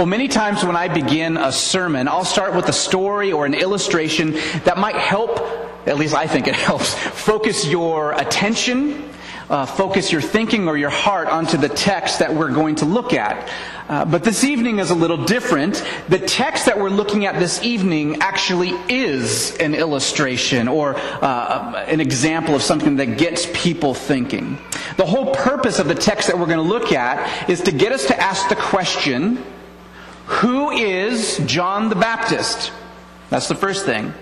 Well, many times when I begin a sermon, I'll start with a story or an illustration that might help, at least I think it helps, focus your attention, uh, focus your thinking or your heart onto the text that we're going to look at. Uh, but this evening is a little different. The text that we're looking at this evening actually is an illustration or uh, an example of something that gets people thinking. The whole purpose of the text that we're going to look at is to get us to ask the question, who is John the Baptist? That's the first thing.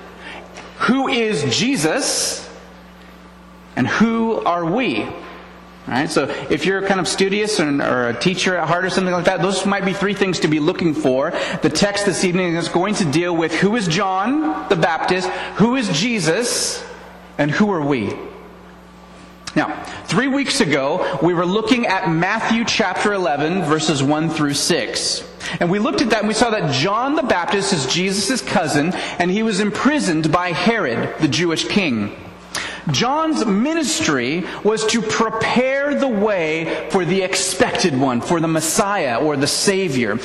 Who is Jesus? And who are we? Right? So if you're kind of studious or, or, a teacher at heart or something like that, those might be three things to be looking for. The text this evening is going to deal with who is John the Baptist, who is Jesus, and who are we? Now, three weeks ago, we were looking at Matthew chapter 11, verses 1 through 6. And we looked at that and we saw that John the Baptist is Jesus' cousin, and he was imprisoned by Herod, the Jewish king. John's ministry was to prepare the way for the expected one, for the Messiah or the Savior.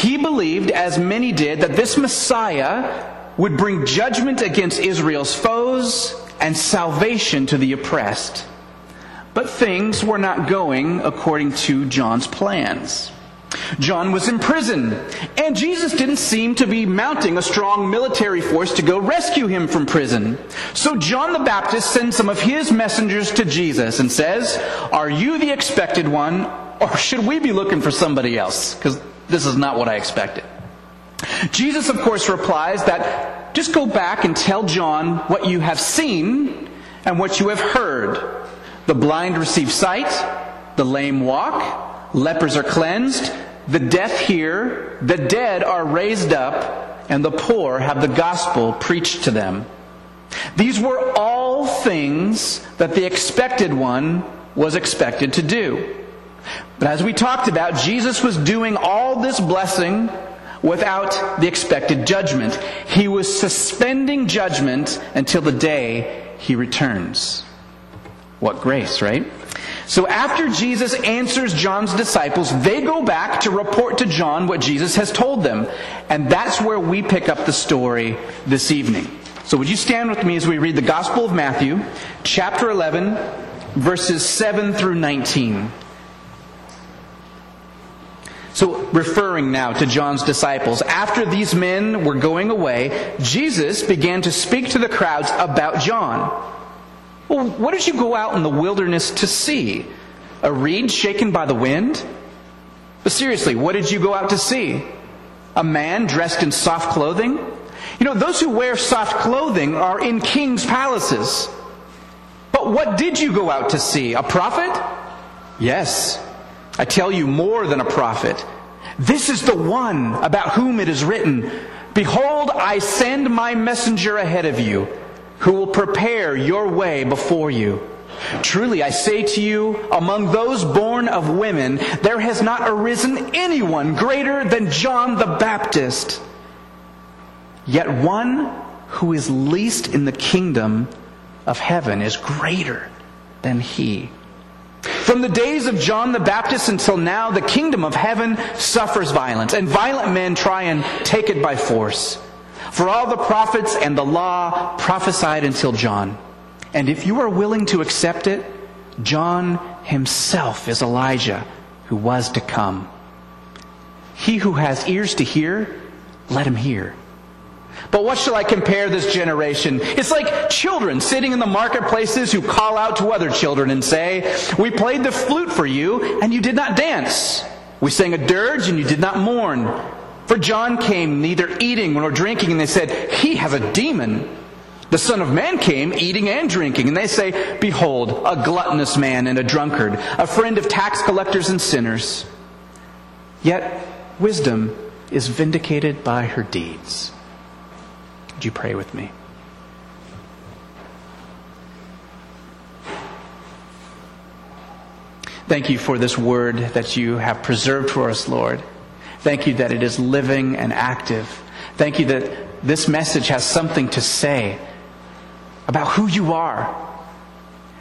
He believed, as many did, that this Messiah would bring judgment against Israel's foes and salvation to the oppressed. But things were not going according to John's plans. John was in prison, and Jesus didn't seem to be mounting a strong military force to go rescue him from prison. So John the Baptist sends some of his messengers to Jesus and says, Are you the expected one, or should we be looking for somebody else? Because this is not what I expected. Jesus, of course, replies that just go back and tell John what you have seen and what you have heard. The blind receive sight, the lame walk, lepers are cleansed, the deaf hear, the dead are raised up, and the poor have the gospel preached to them. These were all things that the expected one was expected to do. But as we talked about, Jesus was doing all this blessing without the expected judgment. He was suspending judgment until the day he returns. What grace, right? So after Jesus answers John's disciples, they go back to report to John what Jesus has told them. And that's where we pick up the story this evening. So would you stand with me as we read the Gospel of Matthew, chapter 11, verses 7 through 19. So, referring now to John's disciples, after these men were going away, Jesus began to speak to the crowds about John. Well, what did you go out in the wilderness to see? A reed shaken by the wind? But seriously, what did you go out to see? A man dressed in soft clothing? You know, those who wear soft clothing are in king's palaces. But what did you go out to see? A prophet? Yes. I tell you, more than a prophet. This is the one about whom it is written Behold, I send my messenger ahead of you who will prepare your way before you. Truly, I say to you, among those born of women, there has not arisen anyone greater than John the Baptist. Yet one who is least in the kingdom of heaven is greater than he. From the days of John the Baptist until now, the kingdom of heaven suffers violence, and violent men try and take it by force. For all the prophets and the law prophesied until John. And if you are willing to accept it, John himself is Elijah who was to come. He who has ears to hear, let him hear. But what shall I compare this generation? It's like children sitting in the marketplaces who call out to other children and say, We played the flute for you, and you did not dance. We sang a dirge, and you did not mourn. For John came neither eating nor drinking, and they said, He has a demon. The Son of Man came eating and drinking, and they say, Behold, a gluttonous man and a drunkard, a friend of tax collectors and sinners. Yet wisdom is vindicated by her deeds. Would you pray with me? Thank you for this word that you have preserved for us, Lord. Thank you that it is living and active. Thank you that this message has something to say about who you are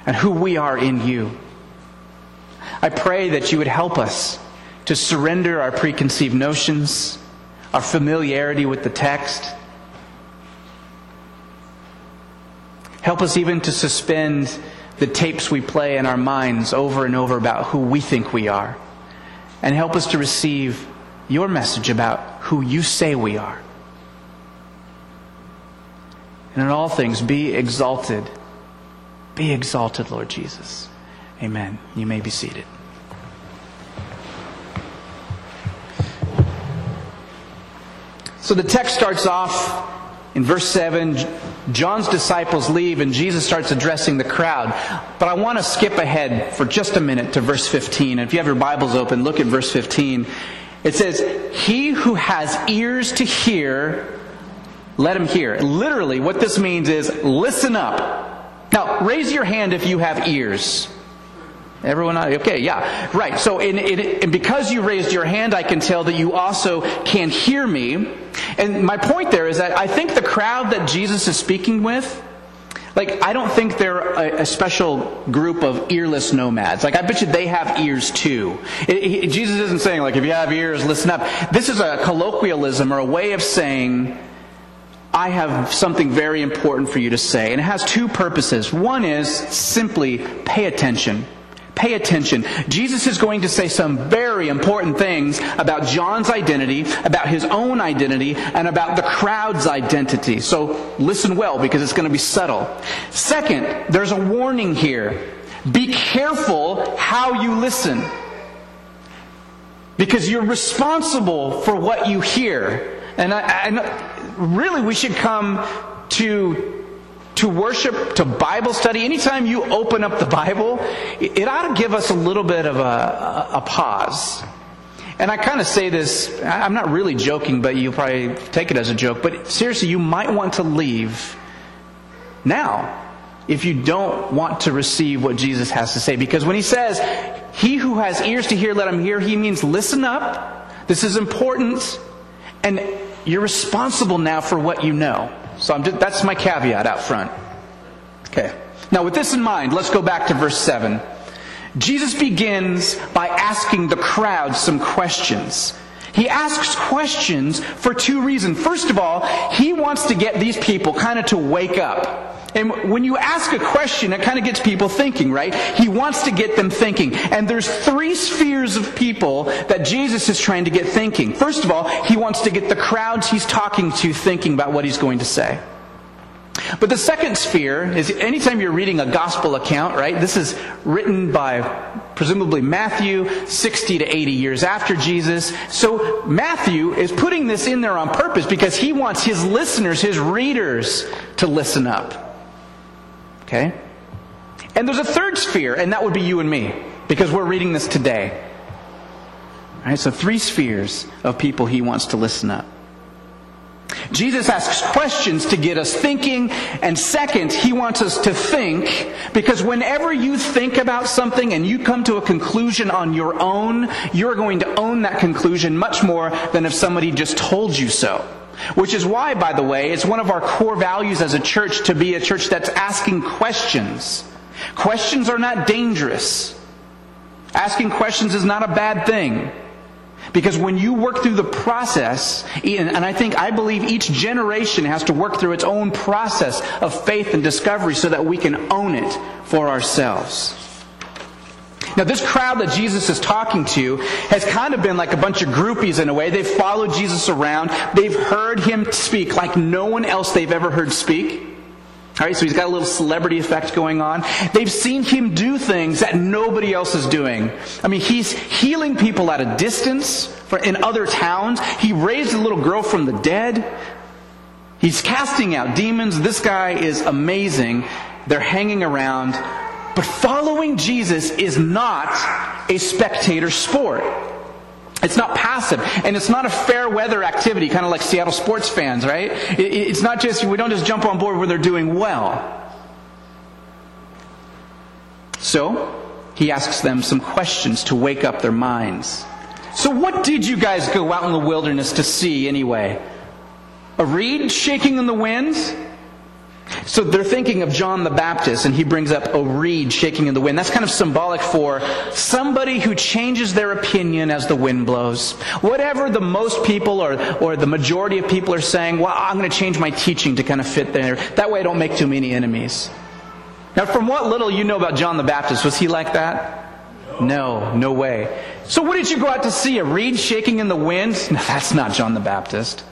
and who we are in you. I pray that you would help us to surrender our preconceived notions, our familiarity with the text. Help us even to suspend the tapes we play in our minds over and over about who we think we are. And help us to receive your message about who you say we are. And in all things, be exalted. Be exalted, Lord Jesus. Amen. You may be seated. So the text starts off in verse 7. John's disciples leave and Jesus starts addressing the crowd. But I want to skip ahead for just a minute to verse 15. And if you have your Bibles open, look at verse 15. It says, He who has ears to hear, let him hear. Literally, what this means is listen up. Now, raise your hand if you have ears. Everyone, okay, yeah, right. So, in, in, and because you raised your hand, I can tell that you also can hear me. And my point there is that I think the crowd that Jesus is speaking with, like, I don't think they're a, a special group of earless nomads. Like, I bet you they have ears too. It, it, Jesus isn't saying, like, if you have ears, listen up. This is a colloquialism or a way of saying, I have something very important for you to say. And it has two purposes. One is simply pay attention. Pay attention. Jesus is going to say some very important things about John's identity, about his own identity, and about the crowd's identity. So listen well because it's going to be subtle. Second, there's a warning here. Be careful how you listen. Because you're responsible for what you hear. And I, really, we should come to to worship, to Bible study, anytime you open up the Bible, it ought to give us a little bit of a, a pause. And I kind of say this, I'm not really joking, but you'll probably take it as a joke, but seriously, you might want to leave now if you don't want to receive what Jesus has to say. Because when he says, He who has ears to hear, let him hear, he means listen up. This is important. And you're responsible now for what you know. So I'm just, that's my caveat out front. Okay. Now, with this in mind, let's go back to verse 7. Jesus begins by asking the crowd some questions. He asks questions for two reasons. First of all, he wants to get these people kind of to wake up. And when you ask a question, it kind of gets people thinking, right? He wants to get them thinking. And there's three spheres of people that Jesus is trying to get thinking. First of all, he wants to get the crowds he's talking to thinking about what he's going to say. But the second sphere is anytime you're reading a gospel account, right? This is written by presumably Matthew 60 to 80 years after Jesus. So Matthew is putting this in there on purpose because he wants his listeners, his readers to listen up. Okay? And there's a third sphere, and that would be you and me, because we're reading this today. All right, so three spheres of people he wants to listen up. Jesus asks questions to get us thinking, and second, he wants us to think, because whenever you think about something and you come to a conclusion on your own, you're going to own that conclusion much more than if somebody just told you so. Which is why, by the way, it's one of our core values as a church to be a church that's asking questions. Questions are not dangerous. Asking questions is not a bad thing. Because when you work through the process, and I think, I believe each generation has to work through its own process of faith and discovery so that we can own it for ourselves. Now, this crowd that Jesus is talking to has kind of been like a bunch of groupies in a way. They've followed Jesus around. They've heard him speak like no one else they've ever heard speak. All right, so he's got a little celebrity effect going on. They've seen him do things that nobody else is doing. I mean, he's healing people at a distance in other towns. He raised a little girl from the dead. He's casting out demons. This guy is amazing. They're hanging around. But following Jesus is not a spectator sport. It's not passive, and it's not a fair weather activity, kind of like Seattle sports fans, right? It's not just, we don't just jump on board when they're doing well. So, he asks them some questions to wake up their minds. So, what did you guys go out in the wilderness to see anyway? A reed shaking in the wind? So they're thinking of John the Baptist, and he brings up a reed shaking in the wind. That's kind of symbolic for somebody who changes their opinion as the wind blows. Whatever the most people or, or the majority of people are saying, well, I'm going to change my teaching to kind of fit there. That way I don't make too many enemies. Now, from what little you know about John the Baptist, was he like that? No, no way. So what did you go out to see? A reed shaking in the wind? No, that's not John the Baptist.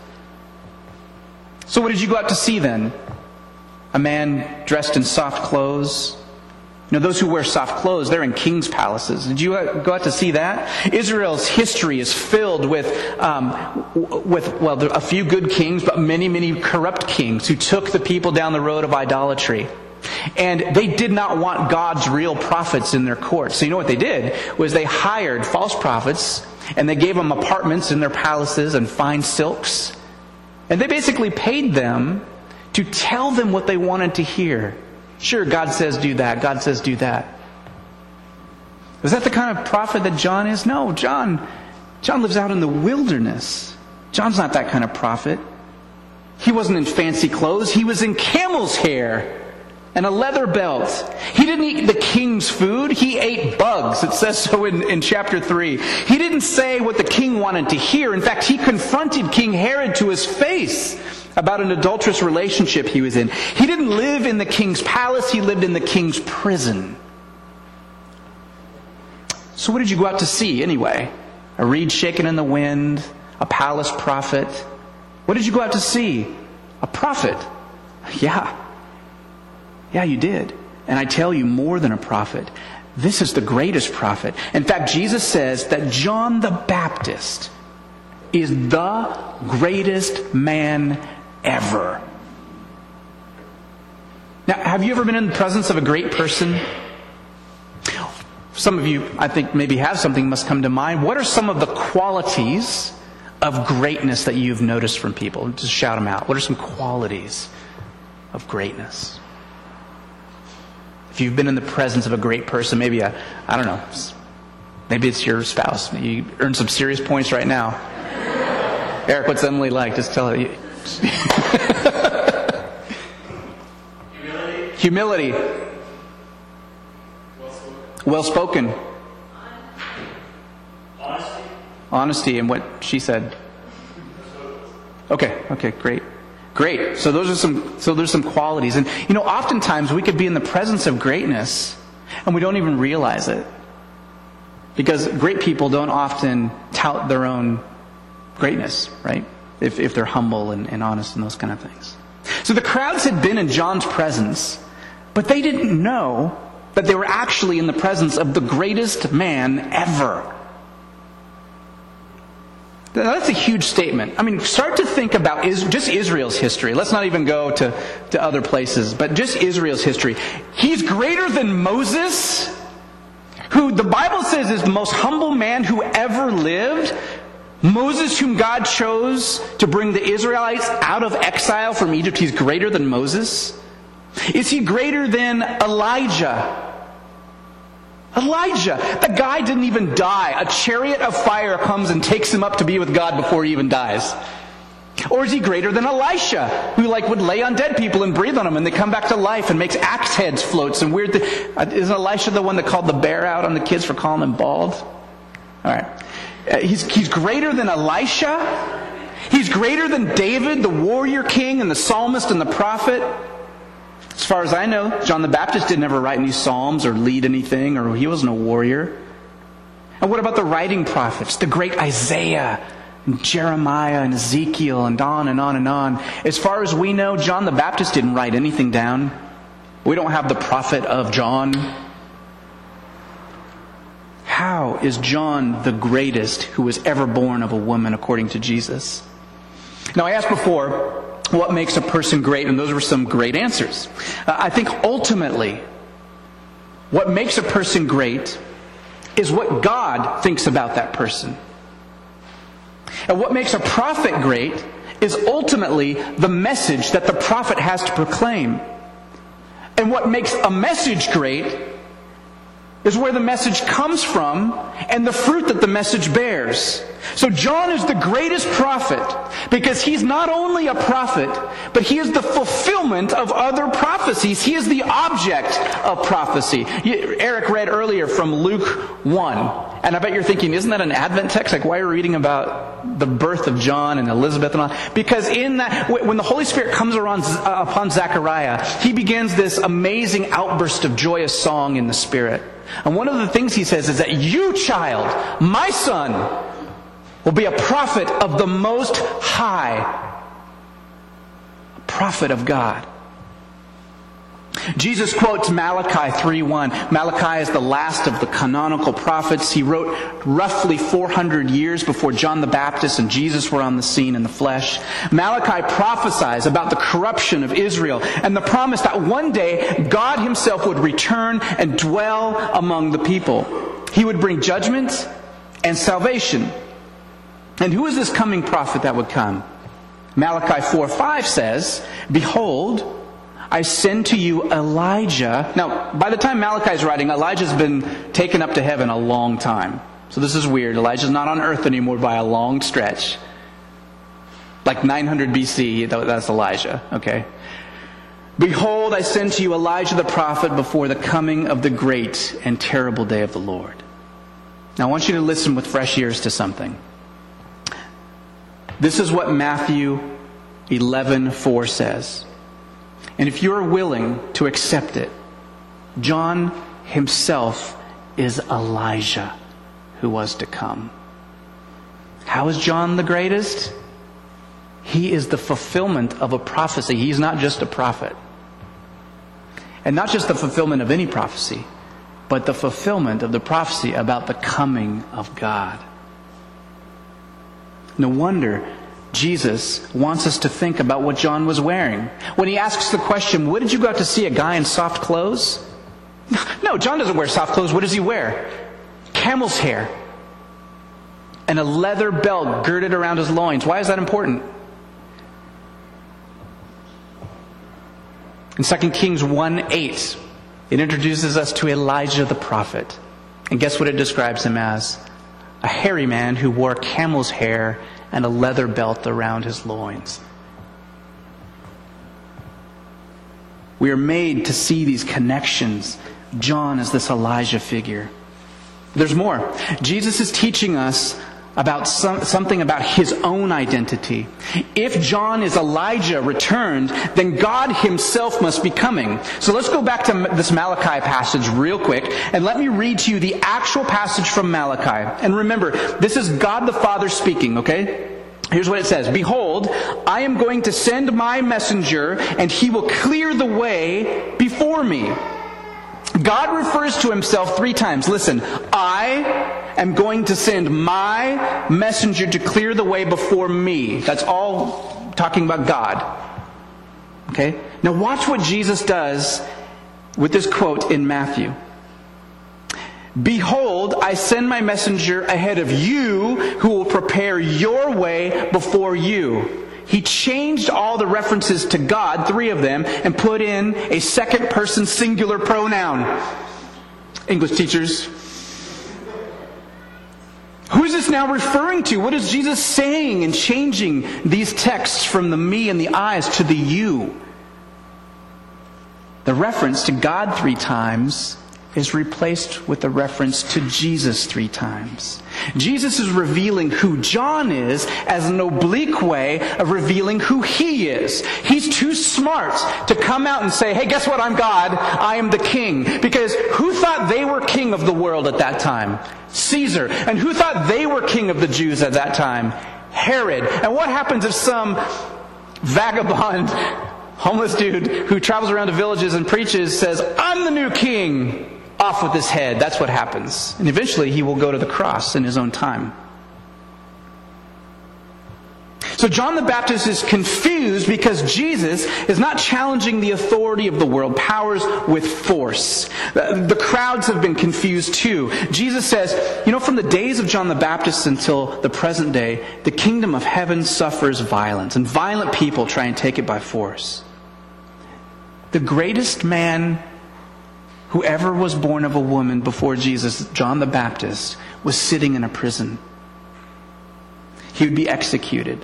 So what did you go out to see then? A man dressed in soft clothes? You know, those who wear soft clothes, they're in king's palaces. Did you go out to see that? Israel's history is filled with, um, with well, a few good kings, but many, many corrupt kings who took the people down the road of idolatry. And they did not want God's real prophets in their court. So you know what they did was they hired false prophets and they gave them apartments in their palaces and fine silks. And they basically paid them to tell them what they wanted to hear. Sure, God says do that. God says do that. Is that the kind of prophet that John is? No, John John lives out in the wilderness. John's not that kind of prophet. He wasn't in fancy clothes. He was in camel's hair and a leather belt. He didn't eat the king's food. He ate bugs. It says so in, in chapter 3. He didn't say what the king wanted to hear. In fact, he confronted King Herod to his face about an adulterous relationship he was in. He didn't live in the king's palace. He lived in the king's prison. So what did you go out to see anyway? A reed shaken in the wind? A palace prophet? What did you go out to see? A prophet. Yeah. Yeah, you did. And I tell you, more than a prophet. This is the greatest prophet. In fact, Jesus says that John the Baptist is the greatest man ever. Now, have you ever been in the presence of a great person? Some of you, I think, maybe have something must come to mind. What are some of the qualities of greatness that you've noticed from people? Just shout them out. What are some qualities of greatness? If you've been in the presence of a great person, maybe a, I don't know, maybe it's your spouse. You earn some serious points right now. Eric, what's Emily like? Just tell her. Humility. Humility. Well spoken. Honesty. Honesty and what she said. Okay, okay, great. Great. So those are some, so there's some qualities. And, you know, oftentimes we could be in the presence of greatness and we don't even realize it. Because great people don't often tout their own greatness, right? If, if they're humble and, and honest and those kind of things. So the crowds had been in John's presence, but they didn't know that they were actually in the presence of the greatest man ever. That's a huge statement. I mean, start to think about is, just Israel's history. Let's not even go to, to other places, but just Israel's history. He's greater than Moses, who the Bible says is the most humble man who ever lived. Moses, whom God chose to bring the Israelites out of exile from Egypt, he's greater than Moses. Is he greater than Elijah? Elijah, the guy didn't even die. A chariot of fire comes and takes him up to be with God before he even dies. Or is he greater than Elisha, who like would lay on dead people and breathe on them and they come back to life and makes axe heads floats and weird uh, Isn't Elisha the one that called the bear out on the kids for calling him bald? Alright. Uh, Uh, he's, he's greater than Elisha. He's greater than David, the warrior king and the psalmist and the prophet. As far as I know, John the Baptist didn't ever write any psalms or lead anything, or he wasn't a warrior. And what about the writing prophets, the great Isaiah, and Jeremiah, and Ezekiel, and on and on and on? As far as we know, John the Baptist didn't write anything down. We don't have the prophet of John. How is John the greatest who was ever born of a woman according to Jesus? Now, I asked before, what makes a person great? And those were some great answers. Uh, I think ultimately, what makes a person great is what God thinks about that person. And what makes a prophet great is ultimately the message that the prophet has to proclaim. And what makes a message great is where the message comes from and the fruit that the message bears. So John is the greatest prophet because he's not only a prophet, but he is the fulfillment of other prophecies. He is the object of prophecy. Eric read earlier from Luke 1. And I bet you're thinking, isn't that an Advent text? Like, why are we reading about the birth of John and Elizabeth and all? Because in that, when the Holy Spirit comes around, uh, upon Zechariah, he begins this amazing outburst of joyous song in the Spirit. And one of the things he says is that you, child, my son, will be a prophet of the Most High, a prophet of God. Jesus quotes Malachi 3:1. Malachi is the last of the canonical prophets. He wrote roughly 400 years before John the Baptist and Jesus were on the scene in the flesh. Malachi prophesies about the corruption of Israel and the promise that one day God himself would return and dwell among the people. He would bring judgment and salvation. And who is this coming prophet that would come? Malachi 4 5 says, Behold, I send to you Elijah. Now, by the time Malachi is writing, Elijah's been taken up to heaven a long time. So this is weird. Elijah's not on earth anymore by a long stretch. Like 900 BC, that's Elijah, okay? Behold, I send to you Elijah the prophet before the coming of the great and terrible day of the Lord. Now, I want you to listen with fresh ears to something. This is what Matthew 11:4 says. And if you're willing to accept it, John himself is Elijah who was to come. How is John the greatest? He is the fulfillment of a prophecy. He's not just a prophet. And not just the fulfillment of any prophecy, but the fulfillment of the prophecy about the coming of God. No wonder Jesus wants us to think about what John was wearing. When he asks the question, What did you go out to see? A guy in soft clothes? No, John doesn't wear soft clothes. What does he wear? Camel's hair and a leather belt girded around his loins. Why is that important? In 2 Kings 1 8, it introduces us to Elijah the prophet. And guess what it describes him as? A hairy man who wore camel's hair and a leather belt around his loins. We are made to see these connections. John is this Elijah figure. There's more. Jesus is teaching us about some, something about his own identity. If John is Elijah returned, then God himself must be coming. So let's go back to this Malachi passage real quick and let me read to you the actual passage from Malachi. And remember, this is God the Father speaking, okay? Here's what it says Behold, I am going to send my messenger, and he will clear the way before me. God refers to himself three times. Listen, I am going to send my messenger to clear the way before me. That's all talking about God. Okay? Now watch what Jesus does with this quote in Matthew. Behold, I send my messenger ahead of you who will prepare your way before you. He changed all the references to God, three of them, and put in a second person singular pronoun. English teachers. Who is this now referring to? What is Jesus saying in changing these texts from the me and the eyes to the you? The reference to God three times is replaced with the reference to Jesus three times. Jesus is revealing who John is as an oblique way of revealing who he is. He's too smart to come out and say, hey, guess what? I'm God. I am the king. Because who thought they were king of the world at that time? Caesar. And who thought they were king of the Jews at that time? Herod. And what happens if some vagabond homeless dude who travels around to villages and preaches says, I'm the new king off with his head. That's what happens. And eventually he will go to the cross in his own time. So John the Baptist is confused because Jesus is not challenging the authority of the world powers with force. The crowds have been confused too. Jesus says, you know, from the days of John the Baptist until the present day, the kingdom of heaven suffers violence, and violent people try and take it by force. The greatest man whoever was born of a woman before Jesus, John the Baptist, was sitting in a prison. He would be executed.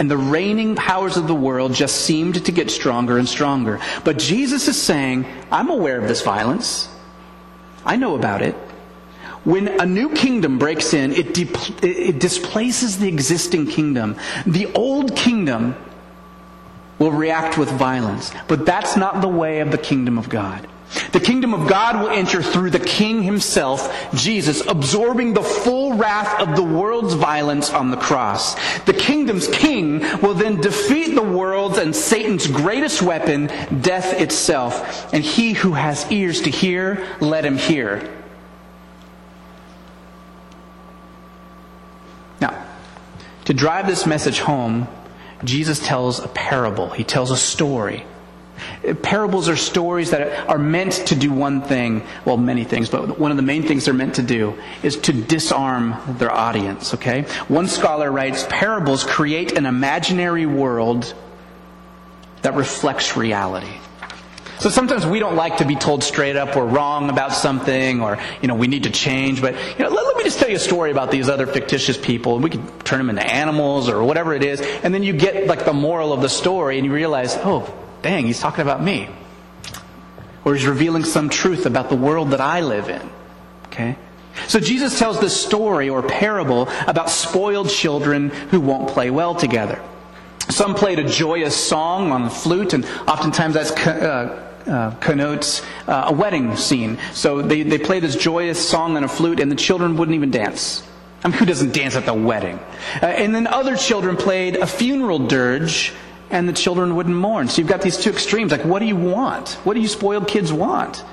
And the reigning powers of the world just seemed to get stronger and stronger. But Jesus is saying, I'm aware of this violence. I know about it. When a new kingdom breaks in, it, de- it displaces the existing kingdom. The old kingdom will react with violence. But that's not the way of the kingdom of God. The kingdom of God will enter through the king himself, Jesus, absorbing the full wrath of the world's violence on the cross. The kingdom's king will then defeat the world's and Satan's greatest weapon, death itself. And he who has ears to hear, let him hear. Now, to drive this message home, Jesus tells a parable. He tells a story. Parables are stories that are meant to do one thing, well, many things, but one of the main things they're meant to do is to disarm their audience, okay? One scholar writes parables create an imaginary world that reflects reality. So sometimes we don't like to be told straight up we're wrong about something or, you know, we need to change. But, you know, let, let me just tell you a story about these other fictitious people. We could turn them into animals or whatever it is. And then you get like the moral of the story and you realize, oh, dang, he's talking about me. Or he's revealing some truth about the world that I live in. Okay? So Jesus tells this story or parable about spoiled children who won't play well together. Some played a joyous song on the flute, and oftentimes that's uh, uh, connotes uh, a wedding scene. So they, they play this joyous song on a flute, and the children wouldn't even dance. I mean, who doesn't dance at the wedding? Uh, and then other children played a funeral dirge, and the children wouldn't mourn. So you've got these two extremes. Like, what do you want? What do you spoiled kids want?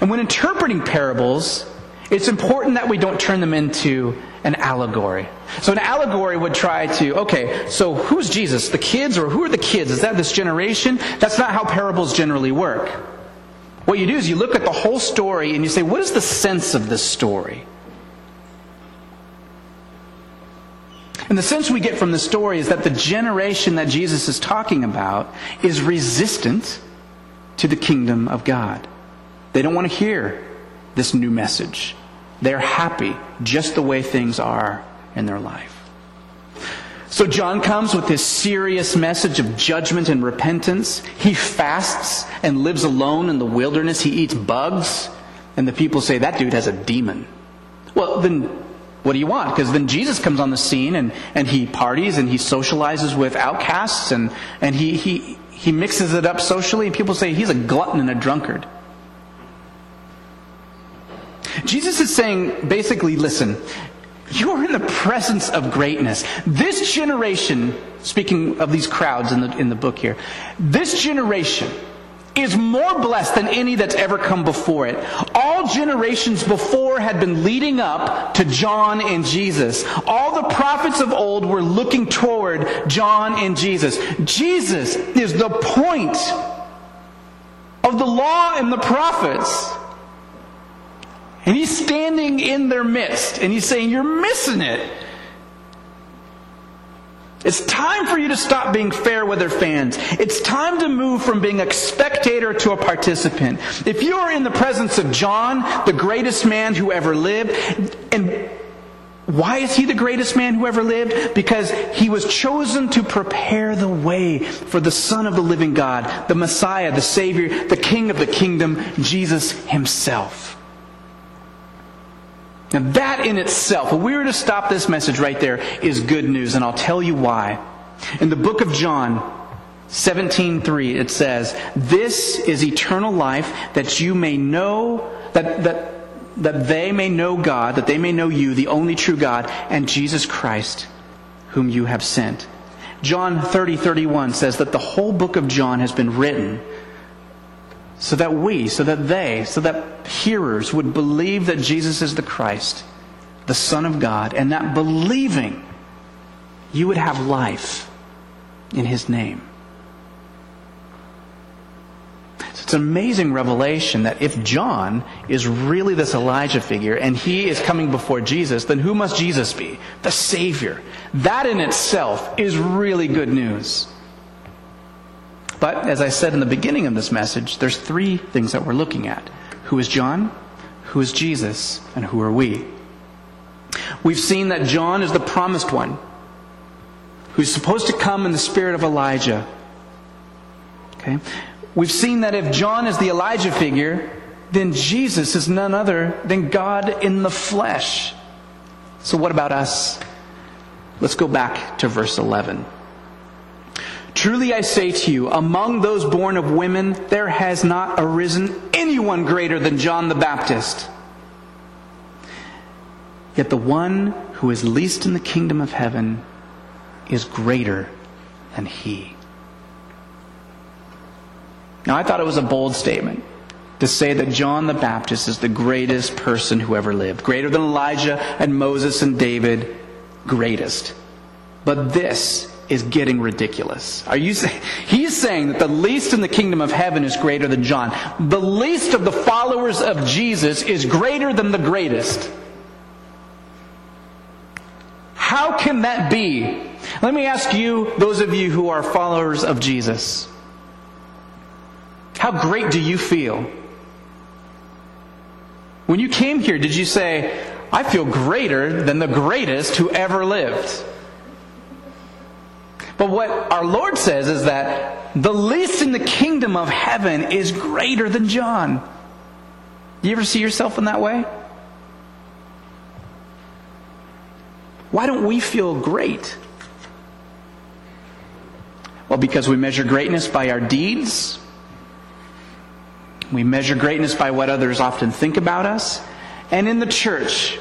And when interpreting parables, it's important that we don't turn them into an allegory. So an allegory would try to, okay, so who's Jesus? The kids or who are the kids? Is that this generation? That's not how parables generally work. What you do is you look at the whole story and you say, what is the sense of this story? And the sense we get from the story is that the generation that Jesus is talking about is resistant to the kingdom of God. They don't want to hear this new message. They're happy just the way things are in their life. So John comes with this serious message of judgment and repentance. He fasts and lives alone in the wilderness. He eats bugs. And the people say, that dude has a demon. Well, then what do you want? Because then Jesus comes on the scene and, and he parties and he socializes with outcasts and, and he, he, he mixes it up socially. And people say he's a glutton and a drunkard. Jesus is saying basically, listen, you're in the presence of greatness. This generation, speaking of these crowds in the, in the book here, this generation is more blessed than any that's ever come before it. All generations before had been leading up to John and Jesus. All the prophets of old were looking toward John and Jesus. Jesus is the point of the law and the prophets. And he's standing in their midst and he's saying, You're missing it. It's time for you to stop being fair weather fans. It's time to move from being a spectator to a participant. If you are in the presence of John, the greatest man who ever lived, and why is he the greatest man who ever lived? Because he was chosen to prepare the way for the Son of the living God, the Messiah, the Savior, the King of the kingdom, Jesus himself. Now, that in itself, if we were to stop this message right there, is good news, and I'll tell you why. In the book of John, 17:3 it says, "This is eternal life that you may know that that that they may know God, that they may know you, the only true God, and Jesus Christ, whom you have sent." John 30, 31 says that the whole book of John has been written so that we, so that they, so that hearers would believe that Jesus is the Christ, the Son of God, and that believing you would have life in His name. So it's an amazing revelation that if John is really this Elijah figure and he is coming before Jesus, then who must Jesus be? The Savior. That in itself is really good news. But as I said in the beginning of this message, there's three things that we're looking at. Who is John? Who is Jesus? And who are we? We've seen that John is the promised one who's supposed to come in the spirit of Elijah. Okay? We've seen that if John is the Elijah figure, then Jesus is none other than God in the flesh. So, what about us? Let's go back to verse 11. Truly I say to you, among those born of women, there has not arisen anyone greater than John the Baptist. Yet the one who is least in the kingdom of heaven is greater than he. Now, I thought it was a bold statement to say that John the Baptist is the greatest person who ever lived, greater than Elijah and Moses and David, greatest. But this is getting ridiculous. Are you saying, he's saying that the least in the kingdom of heaven is greater than John. The least of the followers of Jesus is greater than the greatest. How can that be? Let me ask you, those of you who are followers of Jesus, how great do you feel? When you came here, did you say, I feel greater than the greatest who ever lived? But what our Lord says is that the least in the kingdom of heaven is greater than John. Do you ever see yourself in that way? Why don't we feel great? Well, because we measure greatness by our deeds. We measure greatness by what others often think about us. And in the church,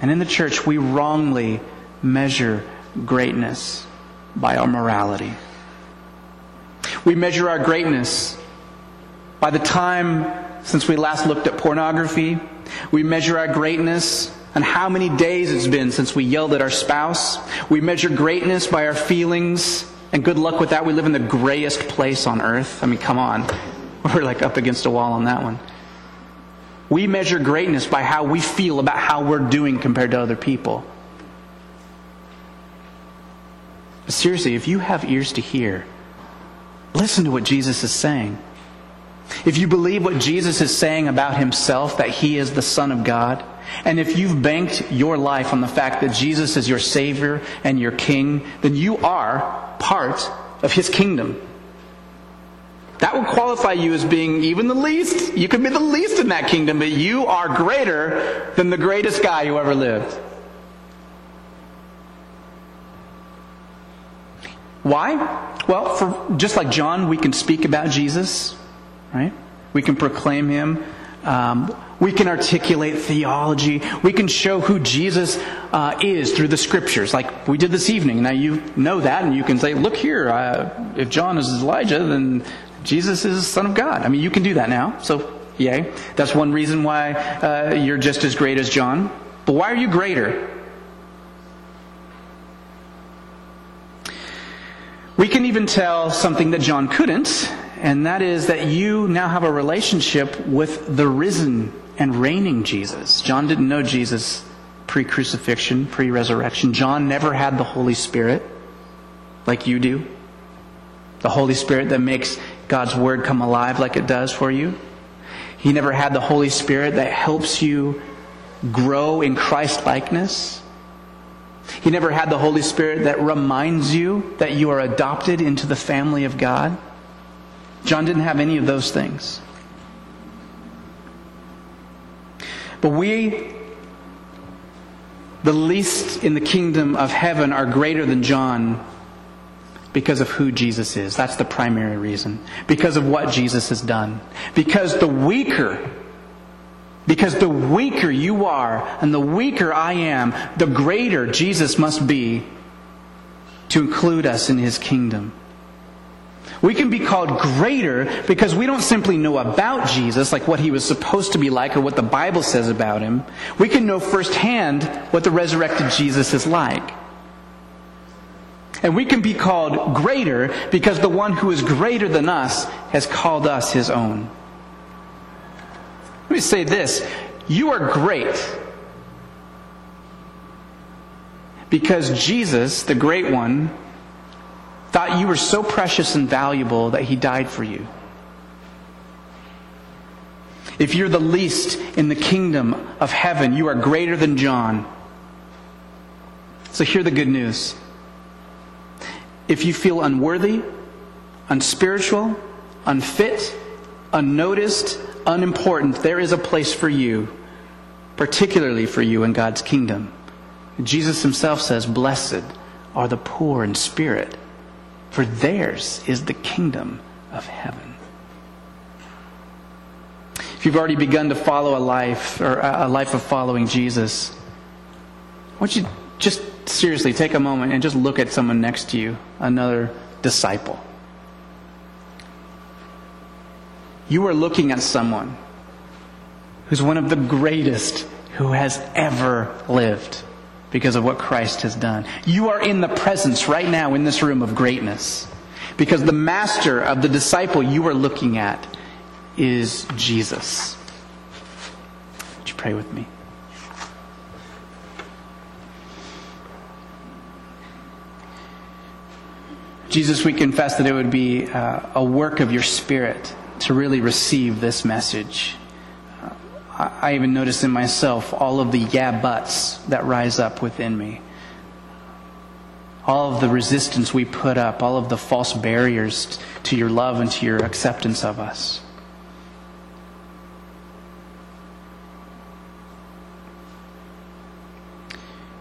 and in the church, we wrongly measure greatness by our morality. We measure our greatness by the time since we last looked at pornography. We measure our greatness and how many days it's been since we yelled at our spouse. We measure greatness by our feelings. And good luck with that. We live in the grayest place on earth. I mean, come on. We're like up against a wall on that one. We measure greatness by how we feel about how we're doing compared to other people. Seriously, if you have ears to hear, listen to what Jesus is saying. If you believe what Jesus is saying about himself, that he is the Son of God, and if you've banked your life on the fact that Jesus is your Savior and your King, then you are part of his kingdom. That will qualify you as being even the least. You could be the least in that kingdom, but you are greater than the greatest guy who ever lived. Why? Well, for, just like John, we can speak about Jesus, right? We can proclaim him. Um, we can articulate theology. We can show who Jesus uh, is through the scriptures, like we did this evening. Now you know that, and you can say, "Look here, uh, if John is Elijah, then Jesus is the Son of God." I mean, you can do that now. So, yay! That's one reason why uh, you're just as great as John. But why are you greater? We can even tell something that John couldn't, and that is that you now have a relationship with the risen and reigning Jesus. John didn't know Jesus pre crucifixion, pre resurrection. John never had the Holy Spirit like you do. The Holy Spirit that makes God's Word come alive like it does for you. He never had the Holy Spirit that helps you grow in Christ likeness. He never had the Holy Spirit that reminds you that you are adopted into the family of God. John didn't have any of those things. But we, the least in the kingdom of heaven, are greater than John because of who Jesus is. That's the primary reason. Because of what Jesus has done. Because the weaker because the weaker you are and the weaker I am, the greater Jesus must be to include us in his kingdom. We can be called greater because we don't simply know about Jesus, like what he was supposed to be like or what the Bible says about him. We can know firsthand what the resurrected Jesus is like. And we can be called greater because the one who is greater than us has called us his own. Let me say this you are great because Jesus, the great one, thought you were so precious and valuable that he died for you. If you're the least in the kingdom of heaven, you are greater than John. So hear the good news. If you feel unworthy, unspiritual, unfit, unnoticed, unimportant, there is a place for you, particularly for you in God's kingdom. Jesus himself says, Blessed are the poor in spirit, for theirs is the kingdom of heaven. If you've already begun to follow a life, or a life of following Jesus, I want you just seriously take a moment and just look at someone next to you, another disciple. You are looking at someone who's one of the greatest who has ever lived because of what Christ has done. You are in the presence right now in this room of greatness because the master of the disciple you are looking at is Jesus. Would you pray with me? Jesus, we confess that it would be uh, a work of your Spirit to really receive this message. I even notice in myself all of the yeah buts that rise up within me. All of the resistance we put up, all of the false barriers to your love and to your acceptance of us.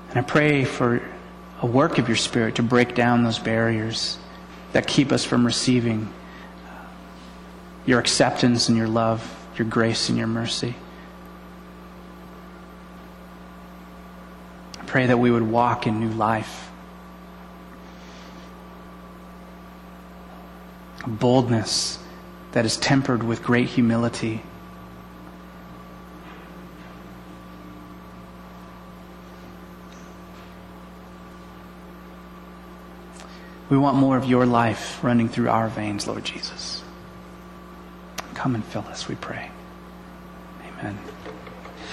And I pray for a work of your Spirit to break down those barriers that keep us from receiving your acceptance and your love, your grace and your mercy. I pray that we would walk in new life. A boldness that is tempered with great humility. We want more of your life running through our veins, Lord Jesus. Come and fill us, we pray. Amen.